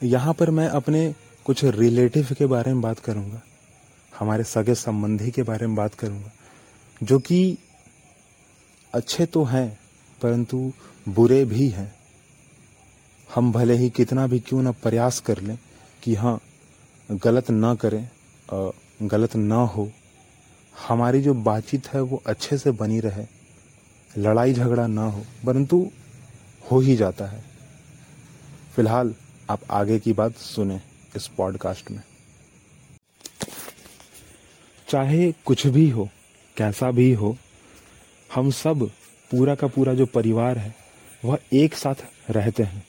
यहाँ पर मैं अपने कुछ रिलेटिव के बारे में बात करूँगा। हमारे सगे संबंधी के बारे में बात करूँगा। जो कि अच्छे तो हैं, परंतु बुरे भी हैं। हम भले ही कितना भी क्यों ना प्रयास कर लें कि हाँ गलत ना करें गलत ना हो। हमारी जो बातचीत है वो अच्छे से बनी रहे। लड़ाई झगड़ा ना हो, परंतु हो ही जाता है। फ़िलहाल आप आगे की बात सुने इस पॉडकास्ट में। चाहे कुछ भी हो कैसा भी हो हम सब पूरा का पूरा जो परिवार है वह एक साथ रहते हैं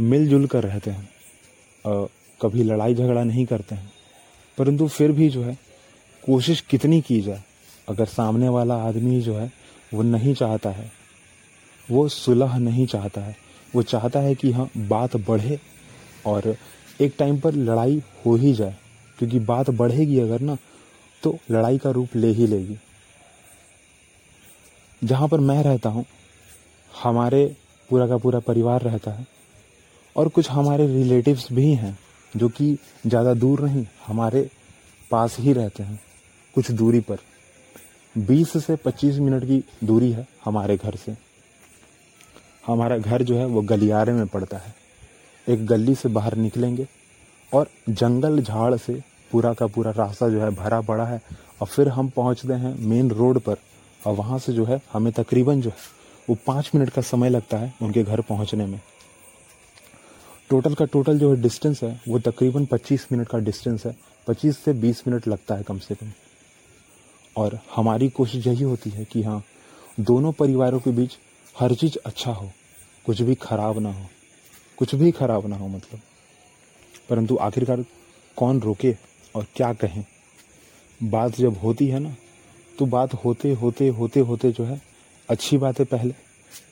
मिलजुल कर रहते हैं आ, कभी लड़ाई झगड़ा नहीं करते हैं परंतु फिर भी जो है कोशिश कितनी की जाए अगर सामने वाला आदमी जो है वो नहीं चाहता है वो सुलह नहीं चाहता है वो चाहता है कि हाँ बात बढ़े और एक टाइम पर लड़ाई हो ही जाए, क्योंकि बात बढ़ेगी अगर ना तो लड़ाई का रूप ले ही लेगी। जहाँ पर मैं रहता हूँ, हमारे पूरा का पूरा परिवार रहता है, और कुछ हमारे रिलेटिव्स भी हैं, जो कि ज़्यादा दूर नहीं, हमारे पास ही रहते हैं, कुछ दूरी पर। 20 से 25 मिनट की दूरी है हमारे घर से। हमारा घर जो है, वो गलियारे में पड़ता है। एक गली से बाहर निकलेंगे और जंगल झाड़ से पूरा का पूरा रास्ता जो है भरा पड़ा है और फिर हम पहुँचते हैं मेन रोड पर और वहाँ से जो है हमें तकरीबन जो है वो पाँच मिनट का समय लगता है उनके घर पहुँचने में। टोटल का टोटल जो है डिस्टेंस है वो तकरीबन 25 मिनट का डिस्टेंस है 25 से 20 मिनट लगता है कम से कम। और हमारी कोशिश यही होती है कि हाँ दोनों परिवारों के बीच हर चीज़ अच्छा हो, कुछ भी खराब ना हो। कुछ भी खराब ना हो मतलब। परंतु आखिरकार कौन रोके और क्या कहें? बात जब होती है ना तो बात होते होते होते होते जो है, अच्छी बातें पहले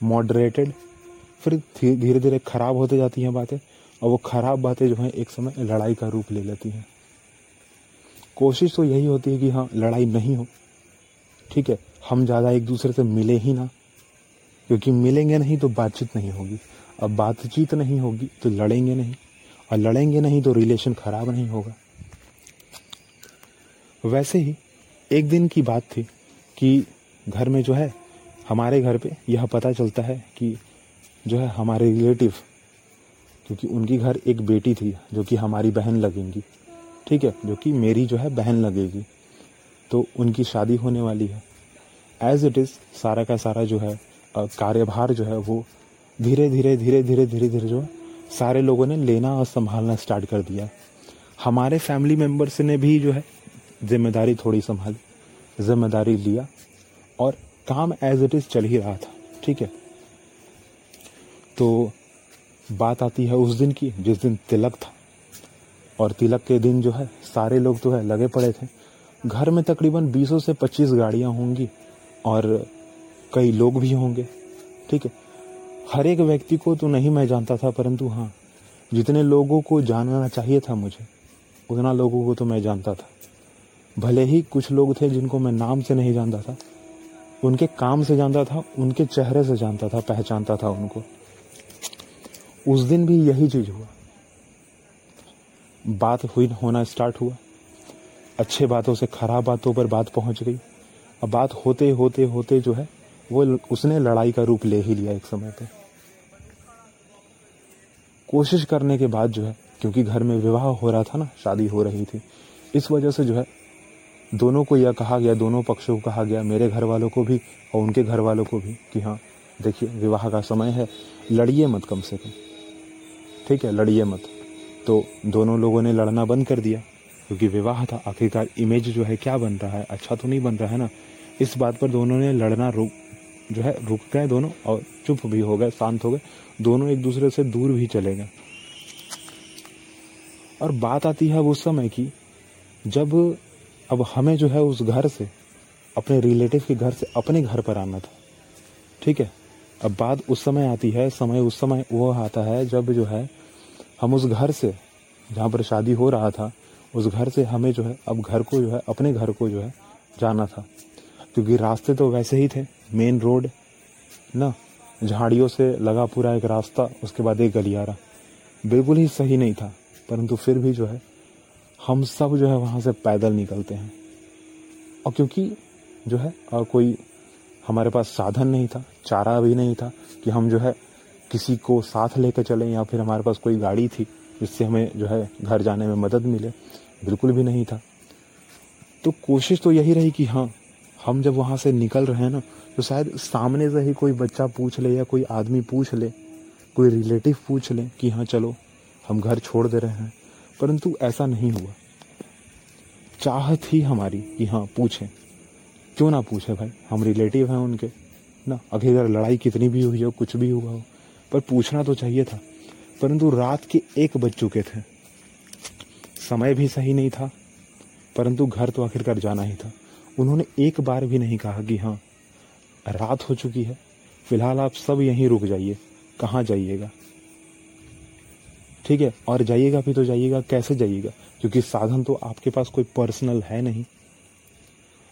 मॉडरेटेड फिर धीरे धीरे खराब होते जाती हैं बातें, और वो खराब बातें जो हैं एक समय लड़ाई का रूप ले लेती हैं। कोशिश तो यही होती है कि हाँ लड़ाई नहीं हो। ठीक है, हम ज़्यादा एक दूसरे से मिले ही ना, क्योंकि मिलेंगे नहीं तो बातचीत नहीं होगी। अब बातचीत नहीं होगी तो लड़ेंगे नहीं, और लड़ेंगे नहीं तो रिलेशन खराब नहीं होगा। वैसे ही एक दिन की बात थी कि घर में जो है, हमारे घर पे यह पता चलता है कि जो है हमारे रिलेटिव क्योंकि उनकी घर एक बेटी थी जो कि हमारी बहन लगेंगी, ठीक है, जो कि मेरी जो है बहन लगेगी तो उनकी शादी होने वाली है। एज इट इज़ सारा का सारा जो है कार्यभार जो है वो धीरे धीरे धीरे धीरे धीरे धीरे जो सारे लोगों ने लेना और संभालना स्टार्ट कर दिया। हमारे फैमिली मेंबर्स ने भी जो है ज़िम्मेदारी थोड़ी संभाली, ज़िम्मेदारी लिया और काम एज इट इज़ चल ही रहा था, ठीक है? तो बात आती है उस दिन की, जिस दिन तिलक था। और तिलक के दिन जो है, सारे लोग तो है, लगे पड़े थे। घर में तकरीबन बीसों से पच्चीस गाड़ियाँ होंगी और कई लोग भी होंगे, ठीक है? हर एक व्यक्ति को तो नहीं मैं जानता था, परंतु हाँ जितने लोगों को जानना चाहिए था मुझे, उतना लोगों को तो मैं जानता था। भले ही कुछ लोग थे जिनको मैं नाम से नहीं जानता था, उनके काम से जानता था, उनके चेहरे से जानता था, पहचानता था उनको। उस दिन भी यही चीज़ हुआ। बात हुई, होना स्टार्ट हुआ। अच्छे बातों से खराब बातों पर बात पहुँच गई। अब बात होते होते होते जो है, वो उसने लड़ाई का रूप ले ही लिया एक समय पे। कोशिश करने के बाद जो है, क्योंकि घर में विवाह हो रहा था ना, शादी हो रही थी, इस वजह से जो है, दोनों को यह कहा गया, दोनों पक्षों को कहा गया, मेरे घर वालों को भी और उनके घर वालों को भी, कि हाँ देखिए, विवाह का समय है, लड़िए मत कम से कम। ठीक है, लड़िए मत। तो दोनों लोगों ने लड़ना बंद कर दिया, क्योंकि विवाह था, आखिरकार इमेज जो है, क्या बन रहा है? अच्छा तो नहीं बन रहा है ना? इस बात पर दोनों ने लड़ना रुक जो है रुक गए दोनों और चुप भी हो गए, शांत हो गए। दोनों एक दूसरे से दूर भी चले गए। और बात आती है उस समय की, जब अब हमें जो है उस घर से, अपने रिलेटिव के घर से, अपने घर पर आना था। ठीक है? अब बात उस समय आती है, समय उस समय वो आता है जब जो है हम उस घर से, जहाँ पर शादी हो रहा था, उस घर से हमें जो है अब घर को जो है, अपने घर को जो है जाना था। क्योंकि रास्ते तो वैसे ही थे। मेन रोड, ना, झाड़ियों से लगा पूरा एक रास्ता, उसके बाद एक गलियारा। बिल्कुल ही सही नहीं था, परंतु फिर भी जो है, हम सब जो है वहाँ से पैदल निकलते हैं। और क्योंकि जो है और कोई हमारे पास साधन नहीं था, चारा भी नहीं था कि हम जो है किसी को साथ लेकर चलें या फिर हमारे पास कोई गाड़ी थी जिससे हमें जो है घर जाने में मदद मिले, बिल्कुल भी नहीं था। तो कोशिश तो यही रही कि हाँ हम जब वहाँ से निकल रहे हैं ना तो शायद सामने से ही कोई बच्चा पूछ ले या कोई आदमी पूछ ले, कोई रिलेटिव पूछ ले कि हाँ चलो, हम घर छोड़ दे रहे हैं। परंतु ऐसा नहीं हुआ। चाहत ही हमारी कि हाँ पूछें। क्यों ना पूछे भाई? हम रिलेटिव हैं उनके। ना अगर लड़ाई कितनी भी हुई हो, कुछ भी हुआ हो, पर पूछना तो चाहिए था। परंतु रात के एक बज चुके थे। समय भी सही नहीं था, परंतु घर तो आखिरकार जाना ही था। उन्होंने एक बार भी नहीं कहा कि हाँ रात हो चुकी है। फ़िलहाल आप सब यहीं रुक जाइए। कहाँ जाइएगा? ठीक है, और जाइएगा भी तो जाइएगा, कैसे जाइएगा? क्योंकि साधन तो आपके पास कोई पर्सनल है नहीं।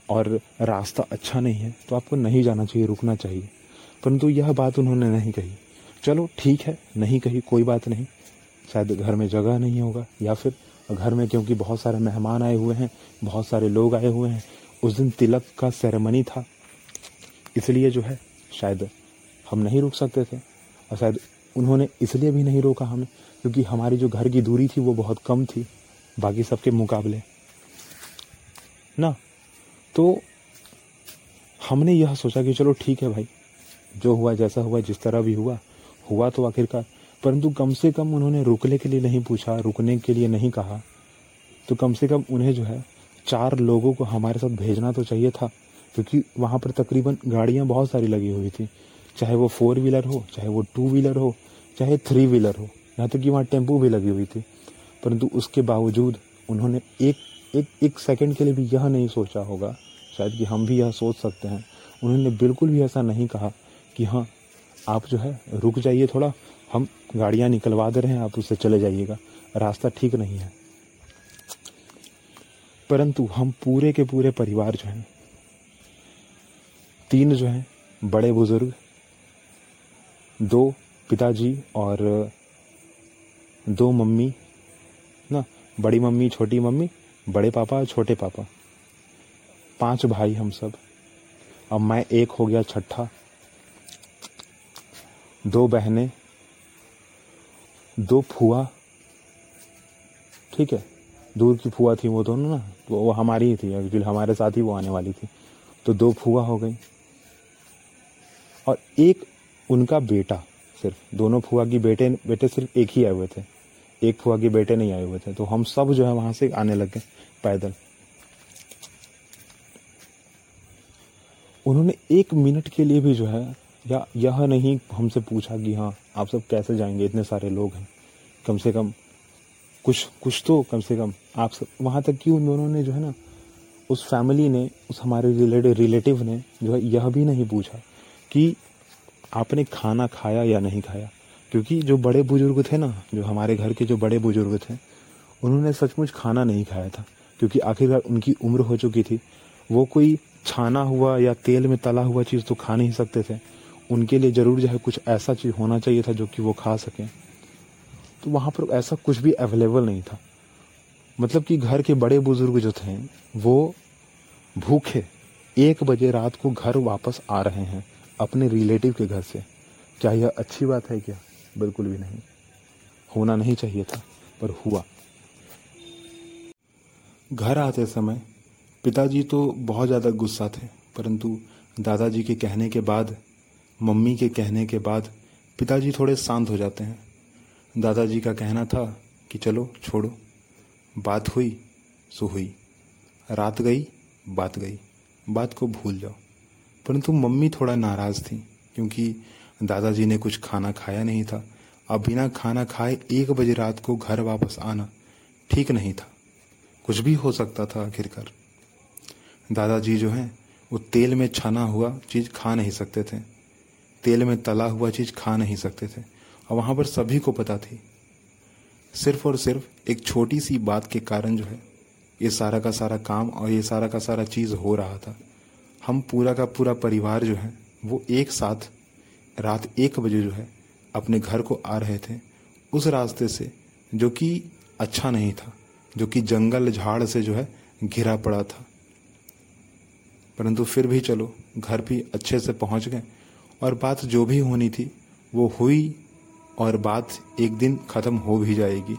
और रास्ता अच्छा नहीं है तो आपको नहीं जाना चाहिए, रुकना चाहिए। परंतु यह बात उन्होंने नहीं कही। चलो, ठीक है, नहीं कही कोई बात नहीं। शायद घर में जगह नहीं होगा, या फिर घर में क्योंकि बहुत सारे मेहमान आए हुए हैं, बहुत सारे लोग आए हुए हैं। उस दिन तिलक का सेरेमनी था। इसलिए जो है, शायद हम नहीं रुक सकते थे और शायद उन्होंने इसलिए भी नहीं रोका हमें, क्योंकि हमारी जो घर की दूरी थी वो बहुत कम थी, बाकी सबके मुकाबले। ना तो हमने यह सोचा कि चलो ठीक है भाई, जो हुआ जैसा हुआ, जिस तरह भी हुआ हुआ तो आखिरकार, परंतु कम से कम उन्होंने रुकने के लिए नहीं पूछा, रुकने के लिए नहीं कहा। तो कम से कम उन्हें जो है, चार लोगों को हमारे साथ भेजना तो चाहिए था। क्योंकि वहाँ पर तकरीबन गाड़ियाँ बहुत सारी लगी हुई थी। चाहे वो फोर व्हीलर हो, चाहे वो टू व्हीलर हो, चाहे थ्री व्हीलर हो, यहाँ तक कि वहाँ टेंपू भी लगी हुई थी। परंतु उसके बावजूद उन्होंने एक एक एक सेकंड के लिए भी यह नहीं सोचा होगा, शायद कि हम भी यह सोच सकते हैं। उन्होंने बिल्कुल भी ऐसा नहीं कहा कि हाँ आप जो है, रुक जाइए थोड़ा, हम गाड़ियाँ निकलवा दे रहे हैं, आप उससे चले जाइएगा। रास्ता ठीक नहीं है। परंतु हम पूरे के पूरे परिवार जो हैं तीन जो हैं, बड़े बुज़ुर्ग, दो पिताजी और, दो मम्मी, ना, बड़ी मम्मी, छोटी मम्मी, बड़े पापा छोटे पापा। पाँच भाई हम सब। अब मैं एक हो गया छठा। दो बहनें, दो फुआ। ठीक है, दूर की फुआ थी वो दोनों ना, वो हमारी ही थी हमारे साथ ही वो आने वाली थी। तो दो फुआ हो गई। और एक उनका बेटा सिर्फ़, दोनों फुआ की बेटे बेटे सिर्फ़ एक ही आए हुए थे। एक फुआ के बेटे नहीं आए हुए थे। तो हम सब जो है वहाँ से आने लग गए पैदल। उन्होंने एक मिनट के लिए भी जो है, या यह नहीं हमसे पूछा कि हाँ आप सब कैसे जाएँगे? इतने सारे लोग हैं। कम से कम कुछ कुछ तो कम से कम आप सब, वहाँ तक कि उन दोनों ने जो है ना, उस फैमिली ने, उस हमारे रिलेटिव रिलेटिव ने जो है, यह भी नहीं पूछा कि आपने खाना खाया या नहीं खाया? क्योंकि जो बड़े बुज़ुर्ग थे ना, जो हमारे घर के जो बड़े बुज़ुर्ग थे, उन्होंने सचमुच खाना नहीं खाया था। क्योंकि आखिरकार उनकी उम्र हो चुकी थी। वो कोई छाना हुआ या तेल में तला हुआ चीज़ तो खा नहीं सकते थे। उनके लिए ज़रूर जो है कुछ ऐसा चीज़ होना चाहिए था जो कि वो खा सकें। तो वहाँ पर ऐसा कुछ भी अवेलेबल नहीं था। मतलब कि घर के बड़े बुज़ुर्ग जो थे, वो भूखे एक बजे रात को घर वापस आ रहे हैं। अपने रिलेटिव के घर से। क्या यह अच्छी बात है क्या? बिल्कुल भी नहीं। होना नहीं चाहिए था, पर हुआ। घर आते समय पिताजी तो बहुत ज़्यादा गुस्सा थे, परंतु दादाजी के कहने के बाद, मम्मी के कहने के बाद पिताजी थोड़े शांत हो जाते हैं। दादाजी का कहना था कि चलो, छोड़ो। बात हुई, सो हुई। रात गई, बात गई। बात को भूल जाओ। परंतु मम्मी थोड़ा नाराज़ थी, क्योंकि दादाजी ने कुछ खाना खाया नहीं था। अब बिना खाना खाए एक बजे रात को घर वापस आना ठीक नहीं था। कुछ भी हो सकता था आखिरकार। दादाजी जो हैं, वो तेल में छना हुआ चीज़ खा नहीं सकते थे। तेल में तला हुआ चीज़ खा नहीं सकते थे। और वहाँ पर सभी को पता थी। सिर्फ़ और सिर्फ़ एक छोटी सी बात के कारण जो है, ये सारा का सारा काम और ये सारा का सारा चीज़ हो रहा था। हम पूरा का पूरा परिवार जो है, वो एक साथ रात एक बजे जो है अपने घर को आ रहे थे। उस रास्ते से जो कि अच्छा नहीं था, जो कि जंगल झाड़ से जो है घिरा पड़ा था। परंतु फिर भी चलो, घर भी अच्छे से पहुँच गए और बात जो भी होनी थी, वो हुई और बात एक दिन ख़त्म हो भी जाएगी।